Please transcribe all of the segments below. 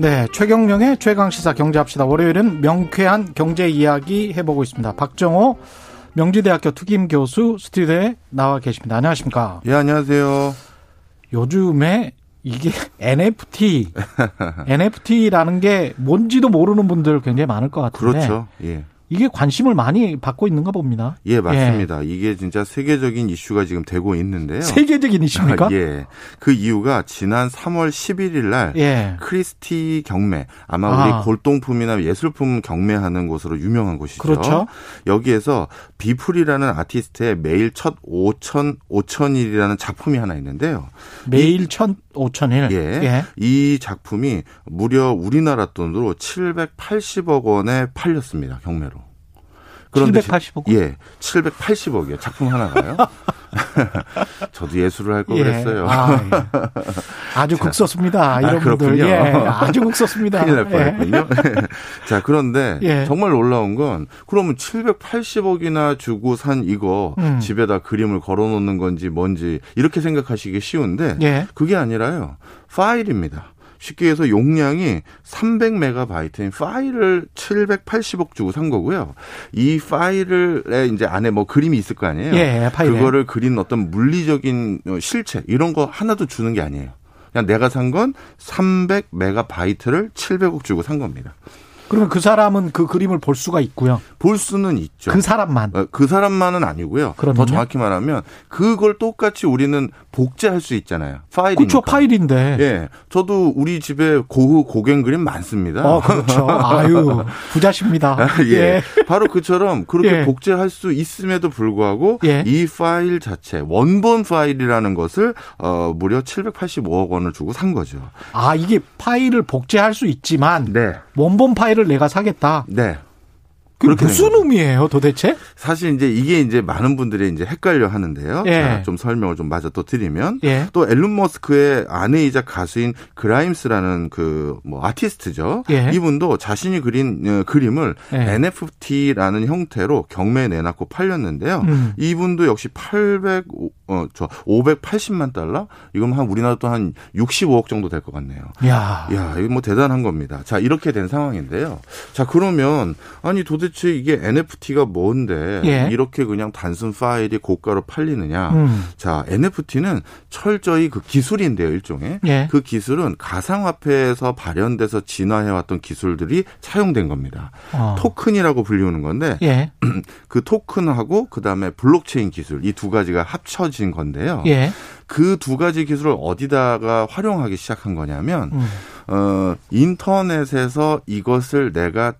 네, 최경령의 최강 시사 경제합시다. 월요일은 명쾌한 경제 이야기 해보고 있습니다. 박정호 명지대학교 특임 교수 스튜디오에 나와 계십니다. 안녕하십니까? 예, 안녕하세요. 요즘에 이게 NFT, NFT라는 게 뭔지도 모르는 분들 굉장히 많을 것 같은데. 그렇죠. 예. 이게 관심을 많이 받고 있는가 봅니다. 예, 맞습니다. 예. 이게 진짜 세계적인 이슈가 지금 되고 있는데요. 세계적인 이슈입니까? 아, 예. 그 이유가 지난 3월 11일 날 예. 크리스티 경매 아마 우리 아. 골동품이나 예술품 경매하는 곳으로 유명한 곳이죠. 그렇죠. 여기에서 비풀이라는 아티스트의 매일 첫 5천 5천일이라는 작품이 하나 있는데요. 매일 첫 5천일. 예. 예. 이 작품이 무려 우리나라 돈으로 780억 원에 팔렸습니다. 경매로. 그런데 780억? 예, 780억이요. 작품 하나가요. 저도 예술을 할걸 예. 그랬어요. 아, 예. 아주 극소수입니다. 이런 아, 분들. 예, 아주 극소수입니다. 큰일 날 뻔했군요. 예. 자, 그런데 예. 정말 놀라운 건 그러면 780억이나 주고 산 이거 음. 집에다 그림을 걸어 놓는 건지 뭔지 이렇게 생각하시기 쉬운데 예. 그게 아니라요. 파일입니다. 쉽게 해서 용량이 300메가바이트인 파일을 780억 주고 산 거고요. 이 파일에 이제 안에 뭐 그림이 있을 거 아니에요. 예, 파일에. 그거를 그린 어떤 물리적인 실체 이런 거 하나도 주는 게 아니에요. 그냥 내가 산 건 300메가바이트를 700억 주고 산 겁니다. 그러면 그 사람은 그 그림을 볼 수가 있고요. 볼 수는 있죠. 그 사람만. 어, 그 사람만은 아니고요. 그러면요? 더 정확히 말하면 그걸 똑같이 우리는 복제할 수 있잖아요. 파일이니까. 그렇죠. 파일인데. 예. 저도 우리 집에 고흐 고갱 그림 많습니다. 어, 그렇죠. 아유, 부자십니다. 예. 예. 바로 그처럼 그렇게 예. 복제할 수 있음에도 불구하고 예. 이 파일 자체 원본 파일이라는 것을 어 무려 785억 원을 주고 산 거죠. 아, 이게 파일을 복제할 수 있지만 네. 원본 파일 을 내가 사겠다. 네. 그게 무슨 의미예요, 도대체? 사실 이제 이게 이제 많은 분들이 이제 헷갈려 하는데요. 예. 자, 좀 설명을 좀 마저 또 드리면 예. 또 일론 머스크의 아내이자 가수인 그라임스라는 그 뭐 아티스트죠. 예. 이분도 자신이 그린 어, 그림을 예. NFT라는 형태로 경매에 내놨고 팔렸는데요. 음. 이분도 역시 800 어, 저 580만 달러? 이건 한 우리나라 또한 65억 정도 될 것 같네요. 야. 야, 이거 뭐 대단한 겁니다. 자, 이렇게 된 상황인데요. 자, 그러면 아니 도대체 이게 NFT가 뭔데 예. 이렇게 그냥 단순 파일이 고가로 팔리느냐? 음. 자, NFT는 철저히 그 기술인데요, 일종의. 예. 그 기술은 가상화폐에서 발현돼서 진화해 왔던 기술들이 사용된 겁니다. 어. 토큰이라고 불리우는 건데 예. 그 토큰하고 그다음에 블록체인 기술 이 두 가지가 합쳐진 만들어진 건데요. 예. 그 두 가지 기술을 어디다가 활용하기 시작한 거냐면 음. 어 인터넷에서 이것을 내가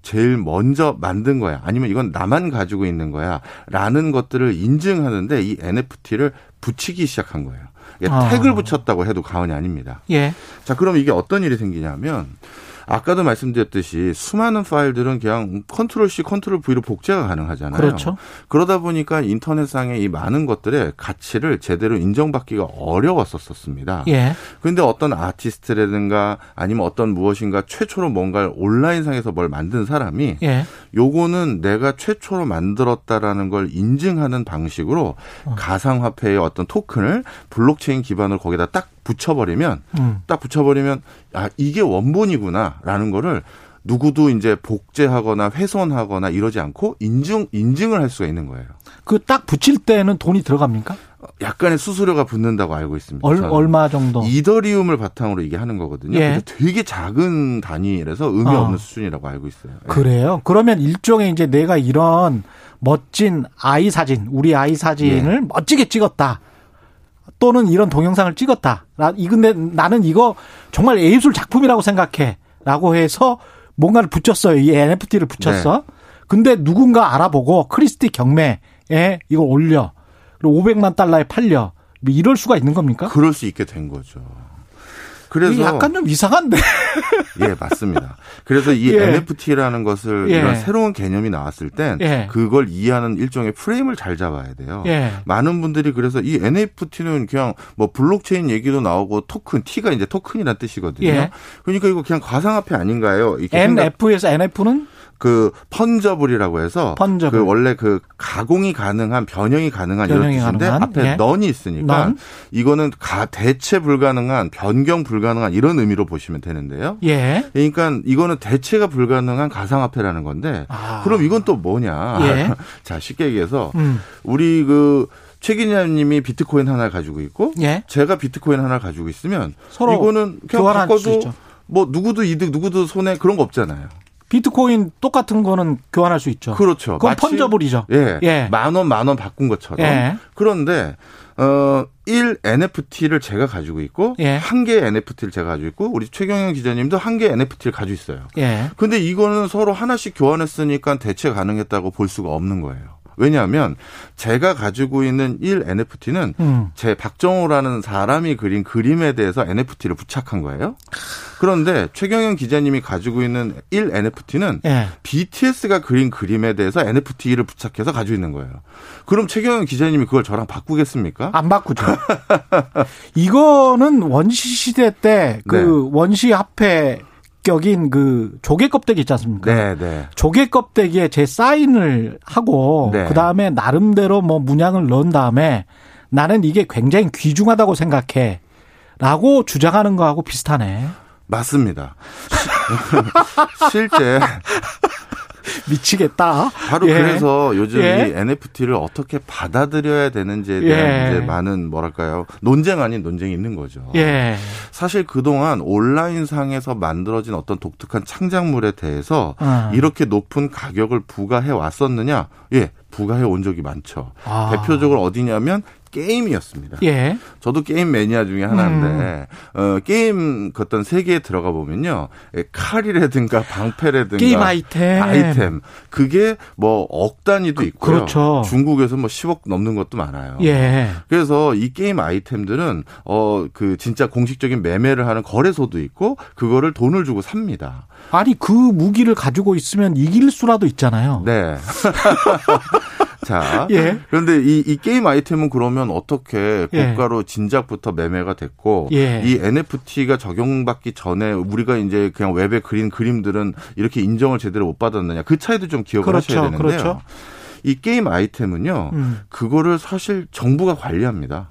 제일 먼저 만든 거야. 아니면 이건 나만 가지고 있는 거야. 라는 것들을 인증하는데 이 NFT를 붙이기 시작한 거예요. 아. 태그를 붙였다고 해도 과언이 아닙니다. 예. 자, 그럼 이게 어떤 일이 생기냐면 아까도 말씀드렸듯이 수많은 파일들은 그냥 Control C, Control V로 복제가 가능하잖아요. 그렇죠. 그러다 보니까 인터넷상의 이 많은 것들의 가치를 제대로 인정받기가 어려웠었습니다. 예. 그런데 어떤 아티스트라든가 아니면 어떤 무엇인가 최초로 뭔가를 온라인상에서 뭘 만든 사람이 예. 요거는 내가 최초로 만들었다라는 걸 인증하는 방식으로 어. 가상화폐의 어떤 토큰을 블록체인 기반으로 거기다 딱 붙여버리면 음. 딱 붙여버리면 아 이게 원본이구나라는 거를 누구도 이제 복제하거나 훼손하거나 이러지 않고 인증 인증을 할 수가 있는 거예요. 그 딱 붙일 때는 돈이 들어갑니까? 약간의 수수료가 붙는다고 알고 있습니다. 얼, 얼마 정도? 이더리움을 바탕으로 이게 하는 거거든요. 예. 되게 작은 단위라서 의미 어. 없는 수준이라고 알고 있어요. 예. 그래요? 그러면 일종의 이제 내가 이런 멋진 아이 사진, 우리 아이 사진을 예. 멋지게 찍었다. 또는 이런 동영상을 찍었다. 이 근데 나는 이거 정말 예술 작품이라고 생각해. 라고 해서 뭔가를 붙였어요. 이 NFT를 붙였어. 네. 근데 누군가 알아보고 크리스티 경매에 이걸 올려. 그리고 500만 달러에 팔려. 뭐 이럴 수가 있는 겁니까? 그럴 수 있게 된 거죠. 그래서 약간 좀 이상한데. 예, 맞습니다. 그래서 이 예. NFT라는 것을 예. 이런 새로운 개념이 나왔을 땐 예. 그걸 이해하는 일종의 프레임을 잘 잡아야 돼요. 예. 많은 분들이 그래서 이 NFT는 그냥 뭐 블록체인 얘기도 나오고 토큰 T가 이제 토큰이라는 뜻이거든요. 예. 그러니까 이거 그냥 가상화폐 아닌가요? NF에서 NF는 그 펀저블이라고 해서 펀저블. 그 원래 그 가공이 가능한 변형이 가능한 변형이 이런 뜻인데 가능한? 앞에 예. 넌이 있으니까 넌? 이거는 가 대체 불가능한 변경 불가능한 이런 의미로 보시면 되는데요. 예. 그러니까 이거는 대체가 불가능한 가상화폐라는 건데 아. 그럼 이건 또 뭐냐? 예. 자 쉽게 얘기해서 음. 우리 그 최 기자님이 비트코인 하나 가지고 있고 예. 제가 비트코인 하나 가지고 있으면 서로 이거는 그냥 바꿔도 뭐 누구도 이득 누구도 손해 그런 거 없잖아요. 비트코인 똑같은 거는 교환할 수 있죠. 그렇죠. 그건 펀저블이죠. 예. 예. 만 원, 만 원 바꾼 것처럼. 예. 그런데 어, 1 NFT를 제가 가지고 있고 예. 한 개의 NFT를 제가 가지고 있고 우리 최경영 기자님도 한 개의 NFT를 가지고 있어요. 예. 근데 이거는 서로 하나씩 교환했으니까 대체 가능했다고 볼 수가 없는 거예요. 왜냐하면 제가 가지고 있는 1 NFT는 음. 제 박정호라는 사람이 그린 그림에 대해서 NFT를 부착한 거예요. 그런데 최경영 기자님이 가지고 있는 1 NFT는 예. BTS가 그린 그림에 대해서 NFT를 부착해서 가지고 있는 거예요. 그럼 최경영 기자님이 그걸 저랑 바꾸겠습니까? 안 바꾸죠. 이거는 원시 시대 때그 네. 원시 화폐 격인 그 조개 껍데기 있지 않습니까? 네, 네. 조개 껍데기에 제 사인을 하고 네. 그 다음에 나름대로 뭐 문양을 넣은 다음에 나는 이게 굉장히 귀중하다고 생각해. 라고 주장하는 거하고 비슷하네. 맞습니다. 실제 미치겠다. 바로 예. 그래서 요즘 예. 이 NFT를 어떻게 받아들여야 되는지에 대한 예. 이제 많은 뭐랄까요 논쟁 아닌 논쟁이 있는 거죠. 예. 사실 그동안 온라인 상에서 만들어진 어떤 독특한 창작물에 대해서 아. 이렇게 높은 가격을 부과해 왔었느냐? 예, 부과해 온 적이 많죠. 아. 대표적으로 어디냐면 게임이었습니다. 예. 저도 게임 매니아 중에 하나인데 음. 어, 게임 그 어떤 세계에 들어가 보면요 예, 칼이라든가 방패라든가 게임 아이템 아이템 그게 뭐 억 단위도 그, 있고요. 그렇죠. 중국에서 뭐 10억 넘는 것도 많아요. 예. 그래서 이 게임 아이템들은 어 그 진짜 공식적인 매매를 하는 거래소도 있고 그거를 돈을 주고 삽니다. 아니 그 무기를 가지고 있으면 이길 수라도 있잖아요. 네. 자, 예. 그런데 이, 이 게임 아이템은 그러면 어떻게 예. 고가로 진작부터 매매가 됐고 예. 이 NFT가 적용받기 전에 우리가 이제 그냥 웹에 그린 그림들은 이렇게 인정을 제대로 못 받았느냐 그 차이도 좀 기억을 그렇죠. 하셔야 되는데요. 그렇죠. 이 게임 아이템은요, 음. 그거를 사실 정부가 관리합니다.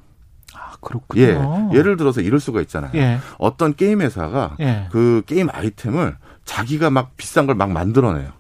아, 그렇군요. 예. 예를 들어서 이럴 수가 있잖아요. 예. 어떤 게임 회사가 예. 그 게임 아이템을 자기가 막 비싼 걸 막 만들어내요.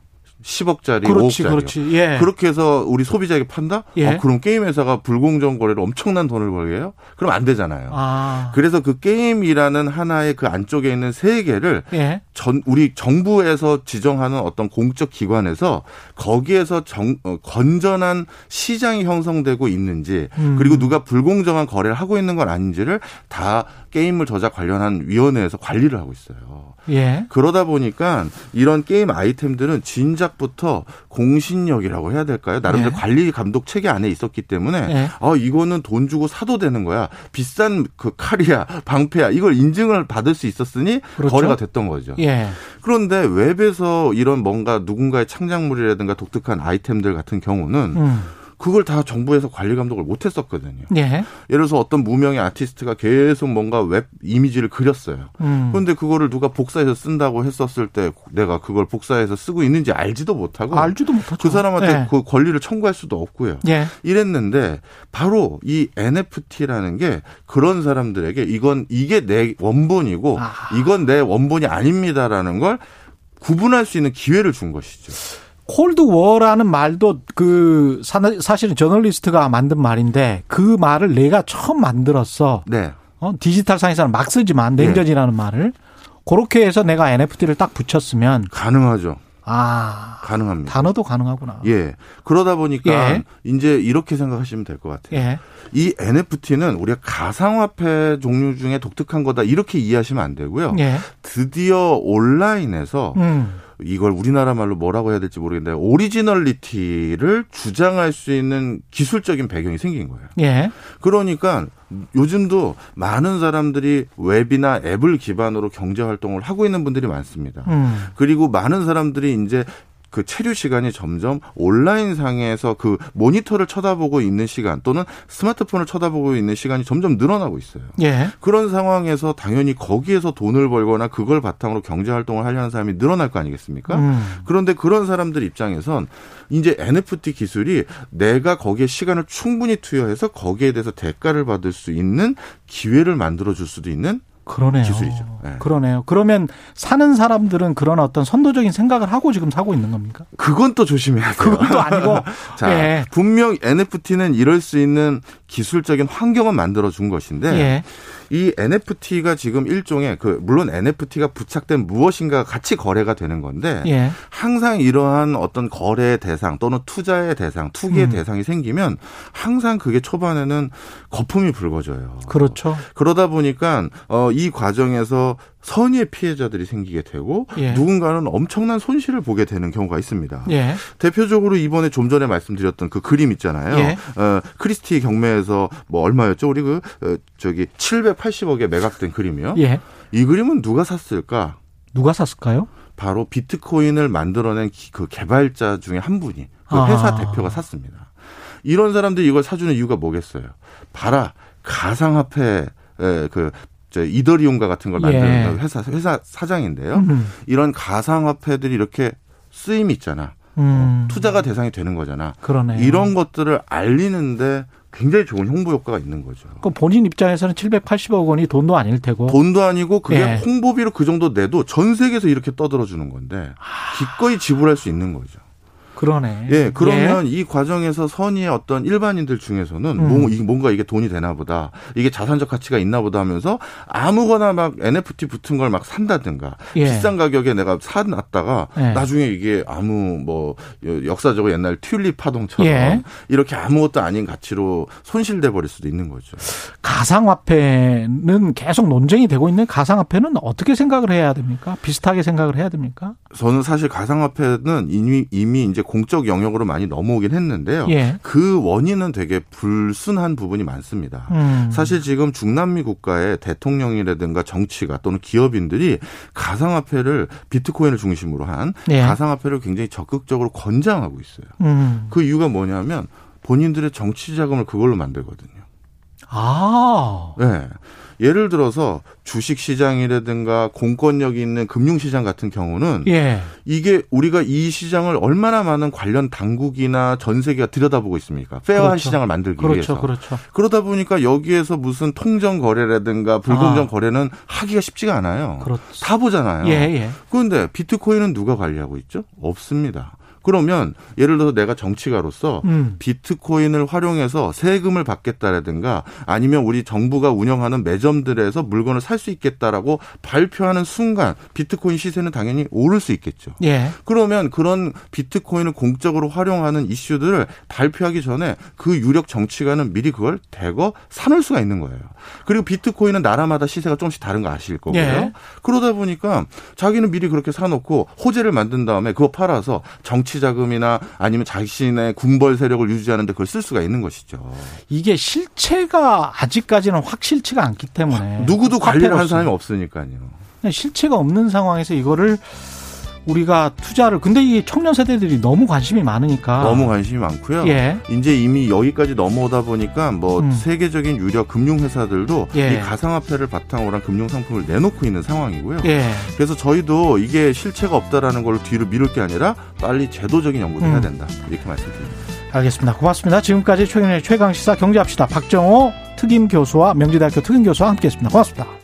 10억짜리, 그렇지, 5억짜리. 그렇지. 예. 그렇게 해서 우리 소비자에게 판다? 예. 어, 그럼 게임 회사가 불공정 거래로 엄청난 돈을 벌게 해요? 그럼 안 되잖아요. 아. 그래서 그 게임이라는 하나의 그 안쪽에 있는 세계를 예. 전 우리 정부에서 지정하는 어떤 공적 기관에서 거기에서 정, 어, 건전한 시장이 형성되고 있는지 음. 그리고 누가 불공정한 거래를 하고 있는 건 아닌지를 다 게임을 저작 관련한 위원회에서 관리를 하고 있어요. 예. 그러다 보니까 이런 게임 아이템들은 진작부터 공신력이라고 해야 될까요? 나름대로 예. 관리 감독 체계 안에 있었기 때문에 예. 어 이거는 돈 주고 사도 되는 거야. 비싼 그 칼이야, 방패야. 이걸 인증을 받을 수 있었으니 그렇죠? 거래가 됐던 거죠. 예. 그런데 웹에서 이런 뭔가 누군가의 창작물이라든가 독특한 아이템들 같은 경우는 음. 그걸 다 정부에서 관리 감독을 못 했었거든요. 예. 예를 들어서 어떤 무명의 아티스트가 계속 뭔가 웹 이미지를 그렸어요. 음. 그런데 그거를 누가 복사해서 쓴다고 했었을 때 내가 그걸 복사해서 쓰고 있는지 알지도 못하고 알지도 못하죠. 그 사람한테 예. 그 권리를 청구할 수도 없고요. 예. 이랬는데 바로 이 NFT라는 게 그런 사람들에게 이건 이게 내 원본이고 아. 이건 내 원본이 아닙니다라는 걸 구분할 수 있는 기회를 준 것이죠. 콜드 워라는 말도 그 사실은 저널리스트가 만든 말인데 그 말을 내가 처음 만들었어. 네. 어, 디지털 상에서는 막 쓰지만 냉전이라는 네. 말을 그렇게 해서 내가 NFT를 딱 붙였으면 가능하죠. 아, 가능합니다. 단어도 가능하구나. 예. 그러다 보니까 예. 이제 이렇게 생각하시면 될 것 같아요. 예. 이 NFT는 우리가 가상화폐 종류 중에 독특한 거다 이렇게 이해하시면 안 되고요. 예. 드디어 온라인에서 음. 이걸 우리나라 말로 뭐라고 해야 될지 모르겠는데 originality를 주장할 수 있는 기술적인 배경이 생긴 거예요. 예. 그러니까 요즘도 많은 사람들이 웹이나 앱을 기반으로 경제 활동을 하고 있는 분들이 많습니다. 음. 그리고 많은 사람들이 이제 그 체류 시간이 점점 온라인 상에서 그 모니터를 쳐다보고 있는 시간 또는 스마트폰을 쳐다보고 있는 시간이 점점 늘어나고 있어요. 예. 그런 상황에서 당연히 거기에서 돈을 벌거나 그걸 바탕으로 경제 활동을 하려는 사람이 늘어날 거 아니겠습니까? 음. 그런데 그런 사람들 입장에선 이제 NFT 기술이 내가 거기에 시간을 충분히 투여해서 거기에 대해서 대가를 받을 수 있는 기회를 만들어 줄 수도 있는 그러네요. 기술이죠. 네. 그러네요. 그러면 사는 사람들은 그런 어떤 선도적인 생각을 하고 지금 사고 있는 겁니까? 그건 또 조심해야 돼요. 그것도 아니고. 자, 예. 분명 NFT는 이럴 수 있는 기술적인 환경을 만들어 준 것인데 예. 이 NFT가 지금 일종의 그 물론 NFT가 부착된 무엇인가 같이 거래가 되는 건데 예. 항상 이러한 어떤 거래 대상 또는 투자의 대상, 투기의 음. 대상이 생기면 항상 그게 초반에는 거품이 불거져요. 그렇죠. 그러다 보니까 어이 과정에서 선의의 피해자들이 생기게 되고 예. 누군가는 엄청난 손실을 보게 되는 경우가 있습니다. 예. 대표적으로 이번에 좀 전에 말씀드렸던 그 그림 있잖아요. 예. 어, 크리스티 경매에서 뭐 얼마였죠? 우리 그 어, 저기 780억에 매각된 그림이요. 예. 이 그림은 누가 샀을까? 누가 샀을까요? 바로 비트코인을 만들어낸 그 개발자 중에 한 분이 그 회사 아. 대표가 샀습니다. 이런 사람들이 이걸 사주는 이유가 뭐겠어요? 봐라 가상화폐 그 이더리움과 같은 걸 만드는 예. 회사 회사 사장인데요. 음. 이런 가상화폐들이 이렇게 쓰임이 있잖아. 음. 투자가 대상이 되는 거잖아. 그러네 이런 것들을 알리는데 굉장히 좋은 홍보 효과가 있는 거죠. 그 본인 입장에서는 780억 원이 돈도 아닐 테고. 돈도 아니고 그게 예. 홍보비로 그 정도 내도 전 세계에서 이렇게 떠들어 주는 건데 기꺼이 지불할 수 있는 거죠. 그러네. 예, 그러면 예. 이 과정에서 선의의 어떤 일반인들 중에서는 음. 뭐, 뭔가 이게 돈이 되나 보다. 이게 자산적 가치가 있나 보다 하면서 아무거나 막 NFT 붙은 걸 막 산다든가 예. 비싼 가격에 내가 사놨다가 예. 나중에 이게 아무 뭐 역사적으로 옛날 튤립 파동처럼 예. 이렇게 아무것도 아닌 가치로 손실돼 버릴 수도 있는 거죠. 가상화폐는 계속 논쟁이 되고 있는 가상화폐는 어떻게 생각을 해야 됩니까? 비슷하게 생각을 해야 됩니까? 저는 사실 가상화폐는 이미 이미 이제 공적 영역으로 많이 넘어오긴 했는데요. 예. 그 원인은 되게 불순한 부분이 많습니다. 음. 사실 지금 중남미 국가의 대통령이라든가 정치가 또는 기업인들이 가상화폐를 비트코인을 중심으로 한 예. 가상화폐를 굉장히 적극적으로 권장하고 있어요. 음. 그 이유가 뭐냐면 본인들의 정치 자금을 그걸로 만들거든요. 아. 네. 예를 들어서 주식 시장이라든가 공권력이 있는 금융 시장 같은 경우는 예. 이게 우리가 이 시장을 얼마나 많은 관련 당국이나 전 세계가 들여다보고 있습니까? 페어한 그렇죠. 시장을 만들기 그렇죠. 위해서. 그렇죠. 그러다 보니까 여기에서 무슨 통정 거래라든가 불공정 아. 거래는 하기가 쉽지가 않아요. 그렇죠. 다 보잖아요. 예, 예. 그런데 비트코인은 누가 관리하고 있죠? 없습니다. 그러면 예를 들어서 내가 정치가로서 음. 비트코인을 활용해서 세금을 받겠다라든가 아니면 우리 정부가 운영하는 매점들에서 물건을 살 수 있겠다라고 발표하는 순간 비트코인 시세는 당연히 오를 수 있겠죠. 예. 그러면 그런 비트코인을 공적으로 활용하는 이슈들을 발표하기 전에 그 유력 정치가는 미리 그걸 대거 사놓을 수가 있는 거예요. 그리고 비트코인은 나라마다 시세가 조금씩 다른 거 아실 거고요. 예. 그러다 보니까 자기는 미리 그렇게 사놓고 호재를 만든 다음에 그거 팔아서 정치 정치 자금이나 아니면 자신의 군벌 세력을 유지하는데 그걸 쓸 수가 있는 것이죠. 이게 실체가 아직까지는 확실치가 않기 때문에 누구도 관리를 한 사람이 없으니까요. 실체가 없는 상황에서 이거를 우리가 투자를 근데 이 청년 세대들이 너무 관심이 많으니까 너무 관심이 많고요. 예. 이제 이미 여기까지 넘어오다 보니까 뭐 음. 세계적인 유력 금융 회사들도 예. 이 가상화폐를 바탕으로 한 금융 상품을 내놓고 있는 상황이고요. 예. 그래서 저희도 이게 실체가 없다라는 걸 뒤로 미룰 게 아니라 빨리 제도적인 연구를 음. 해야 된다. 이렇게 말씀드립니다. 알겠습니다. 고맙습니다. 지금까지 최근의 최강 시사 경제합시다 박정호 특임 교수와 명지대학교 특임 교수와 함께했습니다. 고맙습니다.